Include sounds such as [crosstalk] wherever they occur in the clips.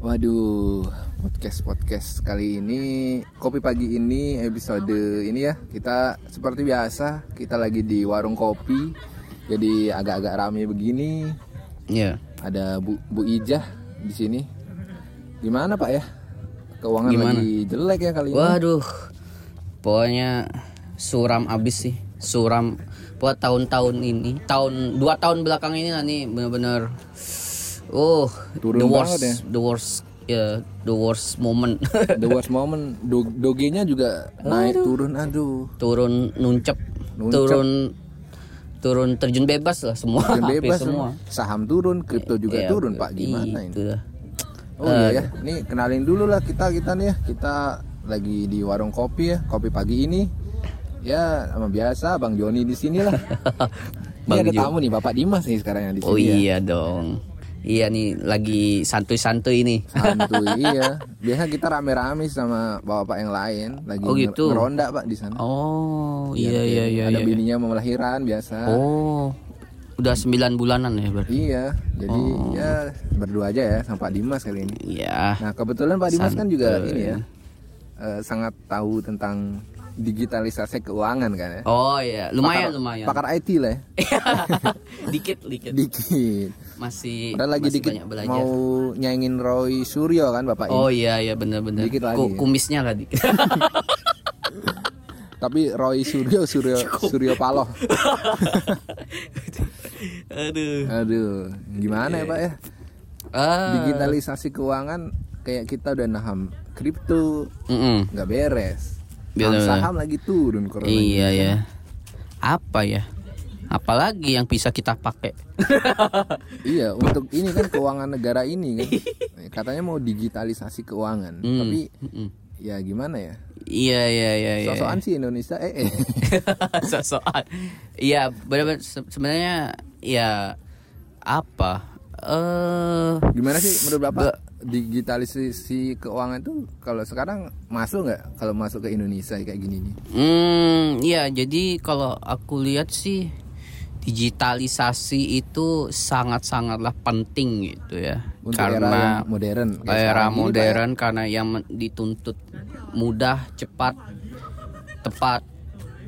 Waduh, podcast podcast kali ini kopi pagi ini episode ini ya kita seperti biasa kita lagi di warung kopi jadi agak-agak rame begini Iya. ada Bu Bu Ijah di sini gimana Pak ya keuangan Gimana? lagi jelek ya kali ini Waduh. Pokoknya suram abis sih. Suram buat tahun-tahun ini. Tahun dua tahun belakang ini nih bener-bener oh Turun the worst ya. the worst ya the worst moment the worst moment do dogenya juga naik turun aduh turun nuncep, Nuncep. turun turun terjun bebas lah semua Turun hampir bebas semua saham turun kripto juga Ya, turun Pak gimana ini itu dah. Oh iya ya, ini kenalin dulu lah kita kita nih ya. Kita lagi di warung kopi ya, kopi pagi ini. Ya, sama biasa Bang Joni di sini lah. [laughs] ini Bang ada Jo. tamu nih Bapak Dimas nih sekarang yang di sini. oh ya. iya dong iya nih lagi santuy-santuy nih Santuy [laughs] iya. Biasa kita rame-rame sama bapak-bapak yang lain lagi Oh, gitu. ngeronda Pak di sana. oh iya iya iya Ada iya. bininya mau melahiran biasa. Oh, udah 9 bulanan ya berarti? Iya, jadi Oh. ya berdua aja ya sama Pak Dimas kali ini. Iya. Nah kebetulan Pak Dimas kan juga Santuy. ini ya eh, sangat tahu tentang digitalisasi keuangan kan ya. Oh iya, lumayan Pakar- lumayan. Pakar IT lah ya. [laughs] dikit dikit. Dikit. Masih Padahal lagi masih dikit banyak belajar. mau nyaingin Roy Suryo kan Bapak Oh ini. iya iya benar-benar. Dikit lagi Ku- ya. Kumisnya lah dikit. [laughs] Tapi Roy Suryo Suryo [laughs] Suryo Paloh. Aduh. Aduh, gimana ya Pak ya? Ah. Digitalisasi keuangan kayak kita udah naham kripto nggak beres. Bener-bener. Saham lagi turun corona. Iya ya. Apa ya? Apalagi yang bisa kita pakai? [laughs] Iya, untuk ini kan [laughs] keuangan negara ini kan. Katanya mau digitalisasi keuangan. Hmm, Tapi mm-mm. ya gimana ya? Iya iya iya iya. Sosokan sih Indonesia eh, eh. [laughs] Sosokan. Iya, benar-benar se- sebenarnya ya apa? Eh Gimana sih menurut Bapak digitalisasi keuangan tuh kalau sekarang masuk nggak kalau masuk ke Indonesia kayak gini nih? Hmm, ya jadi kalau aku lihat sih digitalisasi itu sangat-sangatlah penting gitu ya. Untuk era karena yang modern. kayak era ya. modern karena yang dituntut mudah, cepat, tepat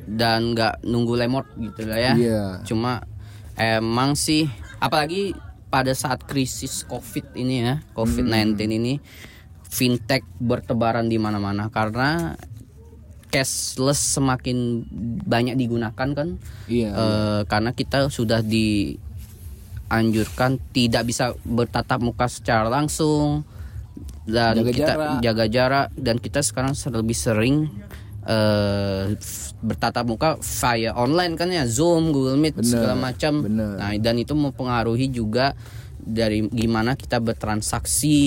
dan nggak nunggu lemot gitu lah ya. Iya. Cuma emang sih apalagi pada saat krisis Covid ini ya, Covid-19 Hmm. ini fintech bertebaran di mana-mana karena cashless semakin banyak digunakan kan. Iya. Eh, karena kita sudah dianjurkan tidak bisa bertatap muka secara langsung dan Jaga kita jarak. jaga jarak dan kita sekarang lebih sering eh, bertatap muka via online kan ya Zoom, Google Meet Bener, segala macam. Nah, dan itu mempengaruhi juga dari gimana kita bertransaksi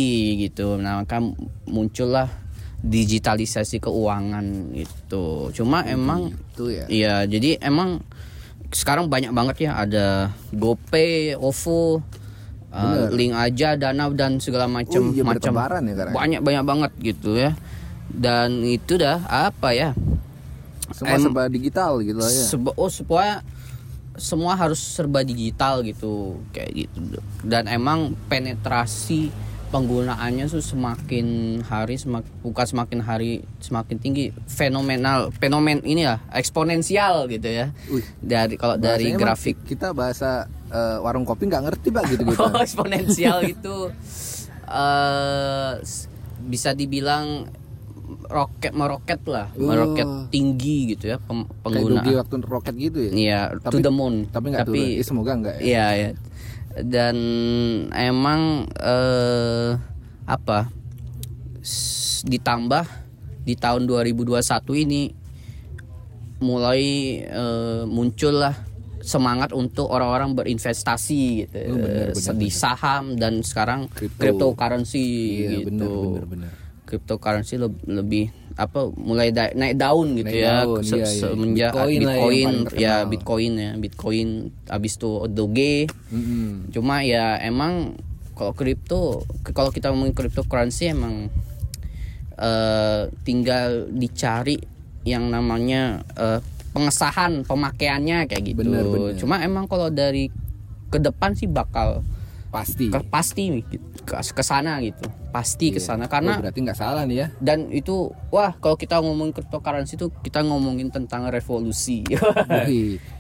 gitu. Nah, maka muncullah digitalisasi keuangan itu. Cuma emang Itu ya. Iya, jadi emang sekarang banyak banget ya ada GoPay, OVO, uh, link aja, Dana dan segala macam Oh iya, macam. ya sekarang. Banyak banyak banget gitu ya. Dan itu dah apa ya? Semua em- serba digital gitu lah ya. Seba- oh semua semua harus serba digital gitu kayak gitu dan emang penetrasi penggunaannya tuh semakin hari semakin bukan semakin hari semakin tinggi fenomenal fenomen ini ya eksponensial gitu ya Wih. dari kalau dari grafik kita bahasa eh, warung kopi nggak ngerti Pak gitu-gitu. [laughs] Oh, eksponensial itu eh s- bisa dibilang roket meroket lah meroket Oh. tinggi gitu ya pem- Kayak penggunaan dogi waktu roket gitu ya. Iya, to Tapi- the moon. Tapi nggak turun. Ya, semoga nggak ya. Iya, ya. Dan emang eh apa? ditambah di tahun 2021 ini mulai eh, muncullah semangat untuk orang-orang berinvestasi gitu Oh, benar, benar, di saham dan sekarang Crypto. cryptocurrency Iya, gitu benar benar benar. Cryptocurrency le- lebih apa mulai da- naik daun gitu Naik ya daun, se- iya, iya. semenjak Bitcoin Bitcoin ya. Bitcoin ya Bitcoin abis itu Doge Mm-mm. cuma ya emang kalau kripto kalau kita ngomongin cryptocurrency emang eh, tinggal dicari yang namanya eh, pengesahan pemakaiannya kayak gitu. Bener, bener. Cuma emang kalau dari ke depan sih bakal Pasti. ke, pasti gitu, ke, ke sana gitu. Pasti ke sana Oh, karena berarti nggak salah nih ya. dan itu wah kalau kita ngomongin cryptocurrency itu kita ngomongin tentang revolusi. [laughs]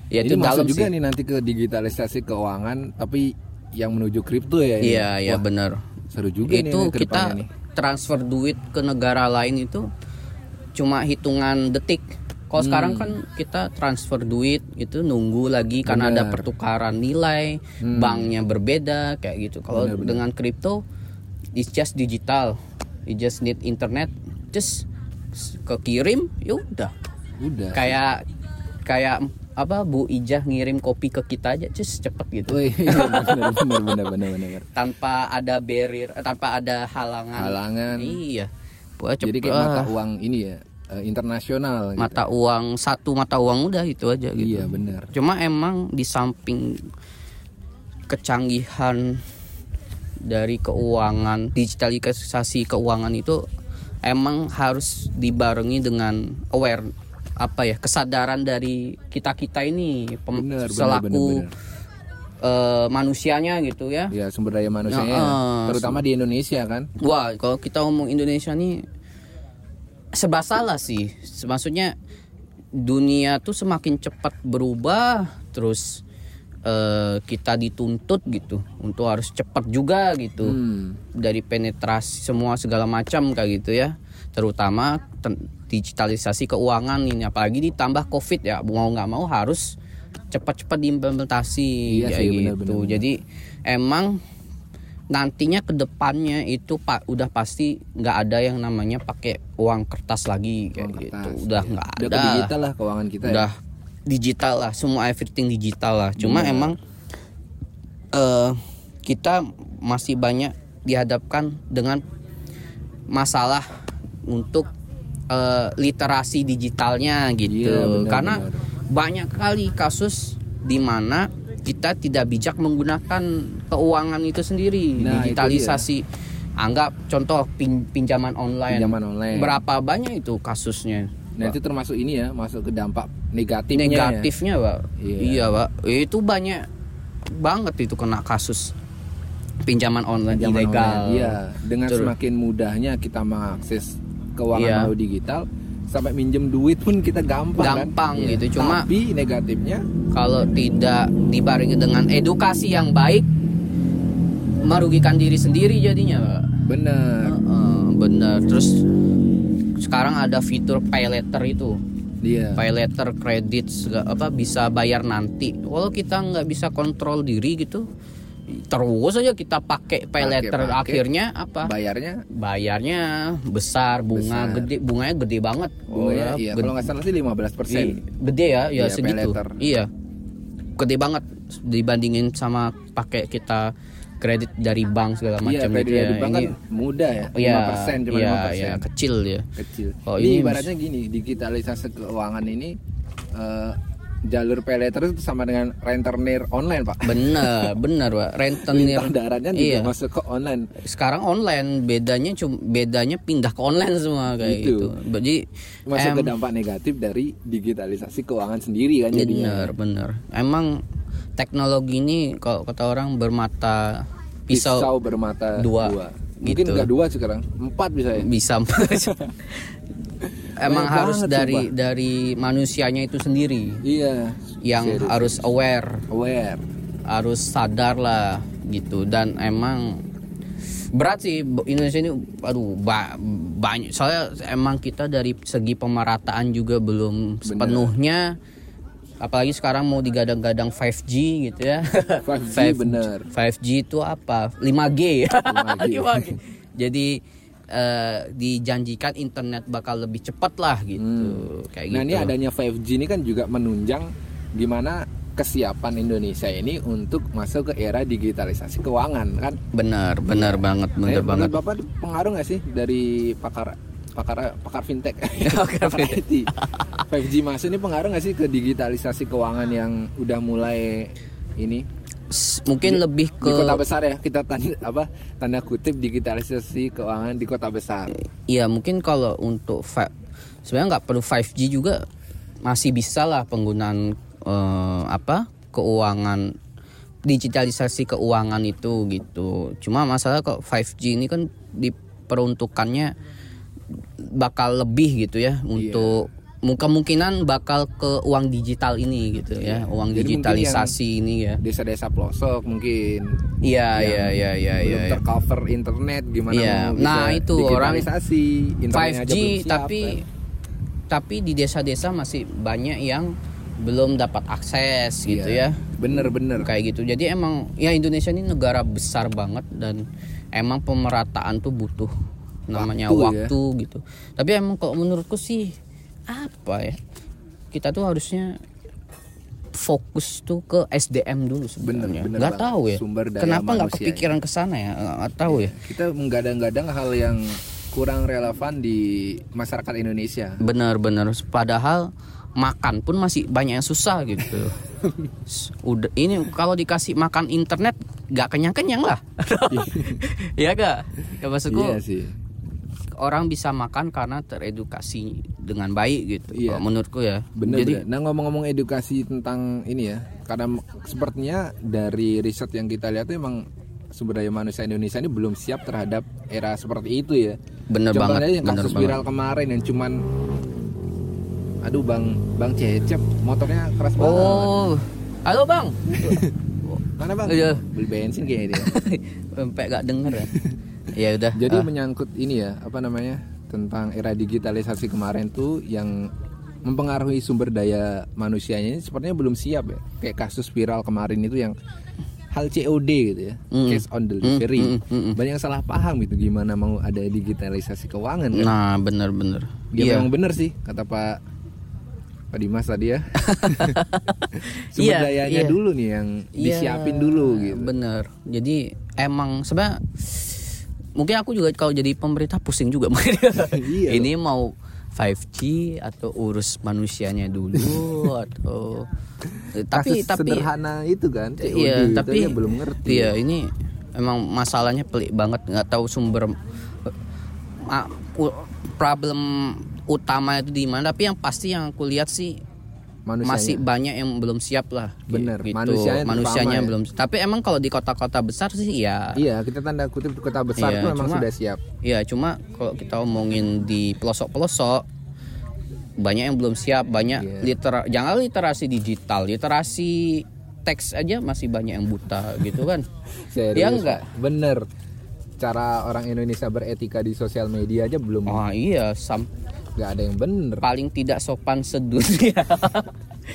Ya, itu dalam juga sih. nih nanti ke digitalisasi keuangan tapi yang menuju kripto ya. Iya, iya Wah, benar. Seru juga itu nih kita nih. transfer duit ke negara lain itu cuma hitungan detik. Kalau Hmm. sekarang kan kita transfer duit itu nunggu lagi karena ada pertukaran nilai, Hmm. banknya berbeda kayak gitu. Kalau dengan kripto it's just digital. You just need internet, just kekirim, ya udah. Udah. Kayak kayak apa Bu Ijah ngirim kopi ke kita aja, just cepet gitu. Wih, benar benar benar benar benar benar. Tanpa ada barrier, tanpa ada halangan. Halangan. Iya. Wah, Jadi kayak mata uang ini ya eh, internasional gitu. mata uang satu mata uang udah itu aja gitu. Iya benar. Cuma emang di samping kecanggihan dari keuangan, digitalisasi keuangan itu emang harus dibarengi dengan aware apa ya kesadaran dari kita kita ini pem- benar, selaku benar, eh, manusianya gitu ya. Ya sumber daya manusianya Ya, ya. eh, terutama di Indonesia kan. Wah, kalau kita ngomong Indonesia nih serba salah sih. Maksudnya dunia tuh semakin cepat berubah, terus eh, kita dituntut gitu untuk harus cepat juga gitu Hmm. dari penetrasi semua segala macam kayak gitu ya. Terutama digitalisasi keuangan ini, apalagi ditambah COVID ya, mau nggak mau harus cepat-cepat diimplementasi Iya kayak sih, gitu. benar, benar. Jadi emang nantinya ke depannya itu pak udah pasti nggak ada yang namanya pakai uang kertas lagi kayak Uang gitu kertas, udah iya. nggak Udah ada ke digital lah keuangan kita udah ya. digital lah semua everything digital lah cuma Benar. emang eh kita masih banyak dihadapkan dengan masalah untuk eh, literasi digitalnya gitu Iya, benar, karena benar. banyak kali kasus di mana kita tidak bijak menggunakan keuangan itu sendiri Nah, itu digitalisasi anggap contoh pin- pinjaman online Pinjaman online. berapa banyak itu kasusnya Nah itu termasuk ini ya masuk ke dampak negatifnya. ya. negatifnya pak Iya. iya pak itu banyak banget itu kena kasus pinjaman online Pinjaman ilegal online. Iya, dengan Betul. semakin mudahnya kita mengakses keuangan Iya. melalui digital, sampai minjem duit pun kita gampang, Gampang kan? Gitu, cuma- Tapi negatifnya? kalau tidak dibarengi dengan edukasi yang baik merugikan diri sendiri jadinya bener, Heeh, benar terus sekarang ada fitur pay later itu. Dia. pay later kredit apa bisa bayar nanti. Kalau kita nggak bisa kontrol diri gitu terus aja kita pakai pay later. pakai. akhirnya apa? Bayarnya? Bayarnya besar bunga Besar. gede bunganya gede banget. Oh, iya, gede, kalau nggak salah sih 15 persen. gede ya ya Iya, segitu. iya. Gede banget. Dibandingin sama pakai kita kredit dari bank segala Iya, macam kredit gitu ya. dari bank kan ini mudah ya, 5 iya persen cuma iya 5 persen. iya kecil ya. Kecil. Oh, ini ini ibaratnya gini, digitalisasi keuangan ini eh, jalur pay later itu sama dengan rentenir online pak. bener [laughs] bener pak rentenir Lintah daratnya juga iya masuk ke online. sekarang online bedanya cuma bedanya pindah ke online semua kayak Gitu. gitu, jadi Masuk em, ke dampak negatif dari digitalisasi keuangan sendiri kan jadinya. bener bener emang teknologi ini kalau kata orang bermata pisau, Pisau bermata dua. dua. Mungkin Gitu. nggak dua sekarang, empat bisa ya. bisa [laughs] emang Banyak harus dari sumpah. dari manusianya itu sendiri Iya. yang Serius. harus aware aware. harus sadar lah gitu dan emang berat sih Indonesia ini aduh ba- banyak soalnya emang kita dari segi pemerataan juga belum sepenuhnya apalagi sekarang mau digadang-gadang 5G gitu ya 5G bener. 5G itu apa 5G 5G. 5G. jadi eh, dijanjikan internet bakal lebih cepat lah gitu. Kayak Nah gitu. ini adanya 5G ini kan juga menunjang gimana kesiapan Indonesia ini untuk masuk ke era digitalisasi keuangan kan. benar benar banget benar Eh, banget. Bapak pengaruh nggak sih dari pakar pakar pakar fintech? [laughs] Pakar pakar IT 5G masuk ini pengaruh nggak sih ke digitalisasi keuangan yang udah mulai ini Mungkin lebih di ke kota besar ya kita tanda apa tanda kutip digitalisasi keuangan di kota besar Iya mungkin kalau untuk sebenarnya nggak perlu 5G juga masih bisa lah penggunaan eh, apa keuangan digitalisasi keuangan itu gitu. Cuma masalah kok 5G ini kan diperuntukannya bakal lebih gitu ya untuk kemungkinan bakal ke uang digital ini gitu ya, uang Jadi digitalisasi ini ya. desa-desa pelosok mungkin Iya yang iya iya iya belum iya. tercover internet gimana Iya, nah itu orang digitalisasi internetnya 5G aja belum siap, tapi kan. tapi di desa-desa masih banyak yang belum dapat akses gitu Iya, ya. bener-bener Kayak gitu. Jadi emang ya Indonesia ini negara besar banget dan emang pemerataan tuh butuh namanya Waktu ya. waktu, gitu. Tapi emang kalau menurutku sih apa ya? Kita tuh harusnya fokus tuh ke SDM dulu sebenarnya. Bener, bener Nggak tahu ya. Sumber daya Kenapa nggak kepikiran ke sana ya? Nggak nggak tahu ya. kita menggadang-gadang hal yang kurang relevan di masyarakat Indonesia Benar-benar. Padahal makan pun masih banyak yang susah gitu. [laughs] Udah ini kalau dikasih makan internet nggak kenyang-kenyang lah. [laughs] Iya gak? Ya maksudku iya sih orang bisa makan karena teredukasi dengan baik gitu. Iya. Menurutku ya. Bener, Jadi bener. Nah ngomong-ngomong edukasi tentang ini ya, karena sepertinya dari riset yang kita lihat tuh emang sumber daya manusia Indonesia ini belum siap terhadap era seperti itu ya. bener Contohnya banget, yang bener kasus banget. viral kemarin yang cuman, aduh bang, bang Cecep, motornya keras banget. Oh, halo bang. [laughs] Mana bang? Iya. Beli bensin kayaknya dia. [laughs] Sampai gak denger ya. [laughs] ya udah. Jadi ah, menyangkut ini ya, apa namanya tentang era digitalisasi kemarin tuh yang mempengaruhi sumber daya manusianya ini sepertinya belum siap ya. Kayak kasus viral kemarin itu yang hal COD gitu ya, Mm. cash on delivery. Mm, mm, mm, mm. Banyak yang salah paham gitu gimana mau ada digitalisasi keuangan kan. Nah, bener-bener. Dia Iya. memang bener sih kata Pak Pak Dimas tadi ya. [laughs] sumber Iya, dayanya iya. dulu nih yang Iya, disiapin dulu gitu. Bener. Jadi emang sebenarnya mungkin aku juga kalau jadi pemerintah pusing juga [laughs] Iya. Ini mau 5G atau urus manusianya dulu [laughs] atau tapi Kasus tapi sederhana itu kan COD iya itu tapi belum ngerti. Iya, ini emang masalahnya pelik banget nggak tahu sumber u- problem utama itu di mana tapi yang pasti yang aku lihat sih Manusianya. masih banyak yang belum siap lah Bener, gitu. manusianya manusianya ya. belum tapi emang kalau di kota-kota besar sih ya Iya, kita tanda kutip di kota besar Iya, tuh memang cuma- sudah siap. ya cuma kalau kita omongin di pelosok-pelosok banyak yang belum siap banyak Iya. litera jangan literasi digital literasi teks aja masih banyak yang buta gitu kan [laughs] Serius. Iya enggak? Bener. Cara orang Indonesia beretika di sosial media aja belum Oh iya, sam nggak ada yang bener. paling tidak sopan sedunia. [laughs]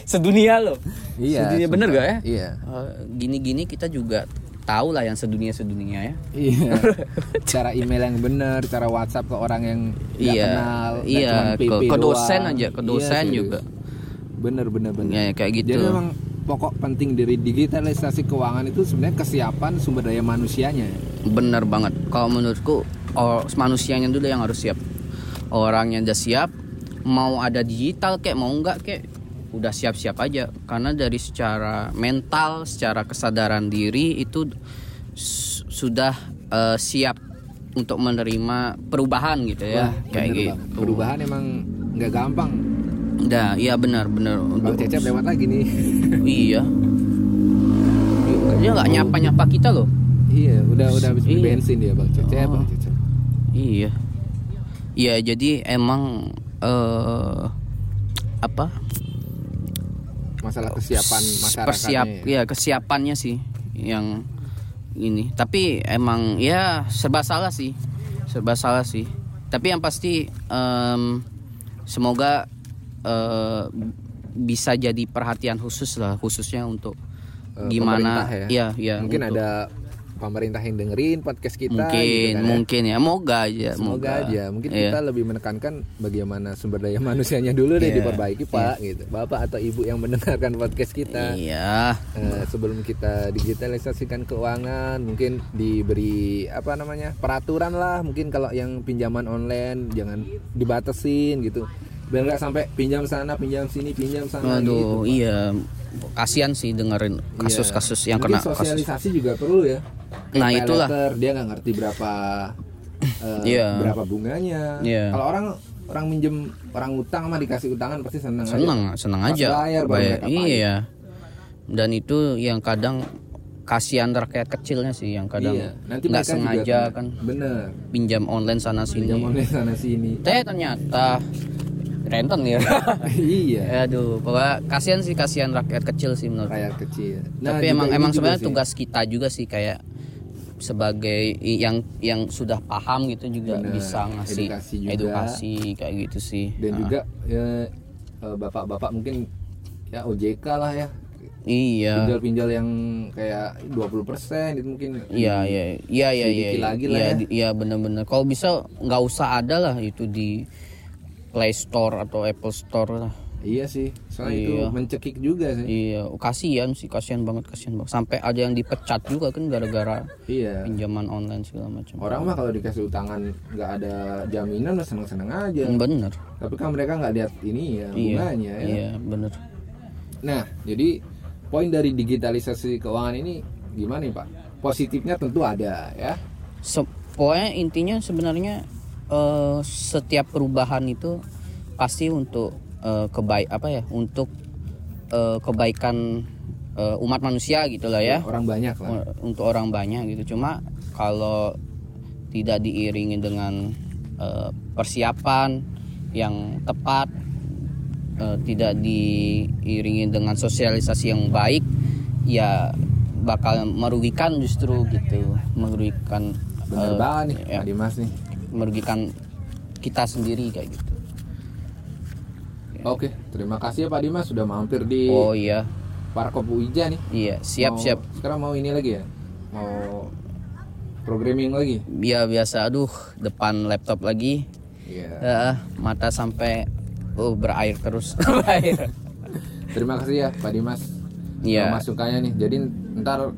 sedunia loh. Iya. Sedunia bener gak ya? Iya. Eh, Gini-gini kita juga tahu lah yang sedunia sedunia ya. Iya. [laughs] cara email yang bener, cara WhatsApp ke orang yang nggak Iya, kenal, iya, ke- ke dosen doang. aja, ke Iya, dosen serius. juga. Bener bener bener. Ya, kayak gitu. Jadi memang pokok penting dari digitalisasi keuangan itu sebenarnya kesiapan sumber daya manusianya. Bener banget. Kalau menurutku oh, manusianya dulu yang harus siap. Orangnya udah siap, mau ada digital kayak mau enggak kayak udah siap-siap aja. Karena dari secara mental, secara kesadaran diri itu sudah eh, siap untuk menerima perubahan gitu ya. Wah, kayak bener gitu. banget. Perubahan emang nggak gampang. Udah, iya benar benar Bang untuk Cecep lewat lagi nih. [laughs] iya. Dia nggak nyapa-nyapa kita loh. iya, udah udah habis Iya. bensin dia Bang Cecep, Oh. Bang Cecep. Iya. Iya, jadi emang eh apa? Masalah kesiapan masyarakatnya. Persiap ya. ya kesiapannya sih yang ini. Tapi emang ya serba salah sih. Serba salah sih. Tapi yang pasti em, semoga eh, bisa jadi perhatian khusus lah khususnya untuk Eh, gimana ya. Iya, iya, Mungkin untuk- ada pemerintah yang dengerin podcast kita mungkin gitu kan ya. mungkin ya moga aja Semoga aja. Mungkin Iya. kita lebih menekankan bagaimana sumber daya [laughs] manusianya dulu deh Iya. diperbaiki, Pak gitu. Bapak atau Ibu yang mendengarkan podcast kita. iya Eh, sebelum kita digitalisasikan keuangan mungkin diberi apa namanya peraturan lah mungkin kalau yang pinjaman online jangan dibatasin gitu biar nggak sampai pinjam sana pinjam sini pinjam sana Aduh, gitu iya. Kasihan sih dengerin kasus-kasus Iya. yang Mungkin kena kasus. sosialisasi juga perlu ya Kayak Nah, itulah. letter, dia nggak ngerti berapa [laughs] eh, Iya. berapa bunganya Iya. kalau orang orang minjem orang utang mah dikasih utangan pasti seneng aja. senang senang aja bayar baru Bayar- pahit. iya dan itu yang kadang kasihan rakyat kecilnya sih yang kadang Iya. Nanti nggak sengaja kan Bener. pinjam online sana sini Pinjam online sana sini. teh ternyata renten ya [laughs] iya. aduh pokoknya kasihan sih kasihan rakyat kecil sih menurut Rakyat kecil. Nah, tapi emang emang sebenarnya sih. tugas kita juga sih kayak sebagai yang yang sudah paham gitu juga Bener, bisa ngasih edukasi juga. edukasi kayak gitu sih dan Nah, juga ya eh, bapak-bapak mungkin ya OJK lah ya. iya Pinjal-pinjal yang kayak 20% itu mungkin Iya iya iya iya iya lagi lah iya, ya. di- iya bener-bener kalau bisa nggak usah ada lah itu di Play Store atau Apple Store lah Iya sih, soalnya Iya. itu mencekik juga sih. iya kasihan sih kasihan banget kasihan banget sampai ada yang dipecat juga kan gara-gara Iya. pinjaman online segala macam Orang mah kalau dikasih utangan nggak ada jaminan udah seneng-seneng aja. Bener Tapi kan mereka nggak lihat ini ya iya bunganya ya. iya bener Nah, jadi poin dari digitalisasi keuangan ini gimana nih Pak? Positifnya tentu ada ya. Se- pokoknya intinya sebenarnya eh, setiap perubahan itu pasti untuk eh, kebaik apa ya untuk eh, kebaikan eh, umat manusia gitulah ya Orang banyak lah. untuk orang banyak gitu cuma kalau tidak diiringi dengan eh, persiapan yang tepat eh, tidak diiringi dengan sosialisasi yang baik ya bakal merugikan justru gitu merugikan Bener eh, banget nih ya, Dimas nih. Merugikan kita sendiri kayak gitu Oke, terima kasih ya Pak Dimas sudah mampir di oh iya Parkop Uija nih. iya siap Mau- siap Sekarang mau ini lagi ya? Mau programming lagi? ya biasa aduh depan laptop lagi Iya. Ya, mata sampai oh berair terus [laughs] berair Terima kasih ya Pak Dimas. Iya. Masukannya nih. Jadi ntar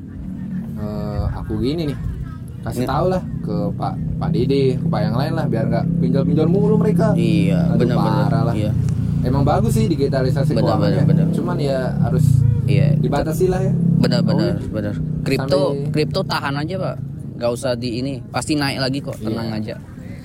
eh, aku gini nih kasih tahu lah ke Pak Pak Dede, ke Pak yang lain lah biar nggak pinjal-pinjal mulu mereka. iya benar-benar lah. iya Emang bagus sih digitalisasi Benar, keuangan ya. benar, benar. Cuman ya harus iya dibatasi lah ya. benar-benar Oh, benar kripto Sampai- kripto tahan aja pak nggak usah di ini pasti naik lagi kok tenang Iya. aja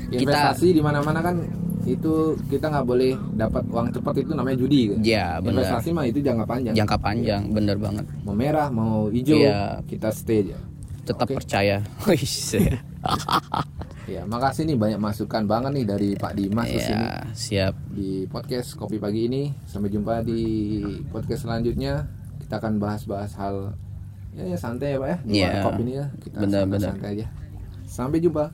kita Investasi di mana-mana kan itu kita nggak boleh dapat uang cepat itu namanya judi kan. ya benar Investasi mah itu jangka panjang. jangka panjang bener banget Mau merah, mau hijau, Iya. kita stay aja. Tetap Oke. percaya Wis. [laughs] [laughs] Ya, makasih nih banyak masukan banget nih dari Pak Dimas di sini ya siap di podcast Kopi Pagi ini. Sampai jumpa di podcast selanjutnya. Kita akan bahas-bahas hal ya, ya santai ya Pak ya. Di Iya. warkop ini ya. Kita Benar, benar. santai aja. Sampai jumpa.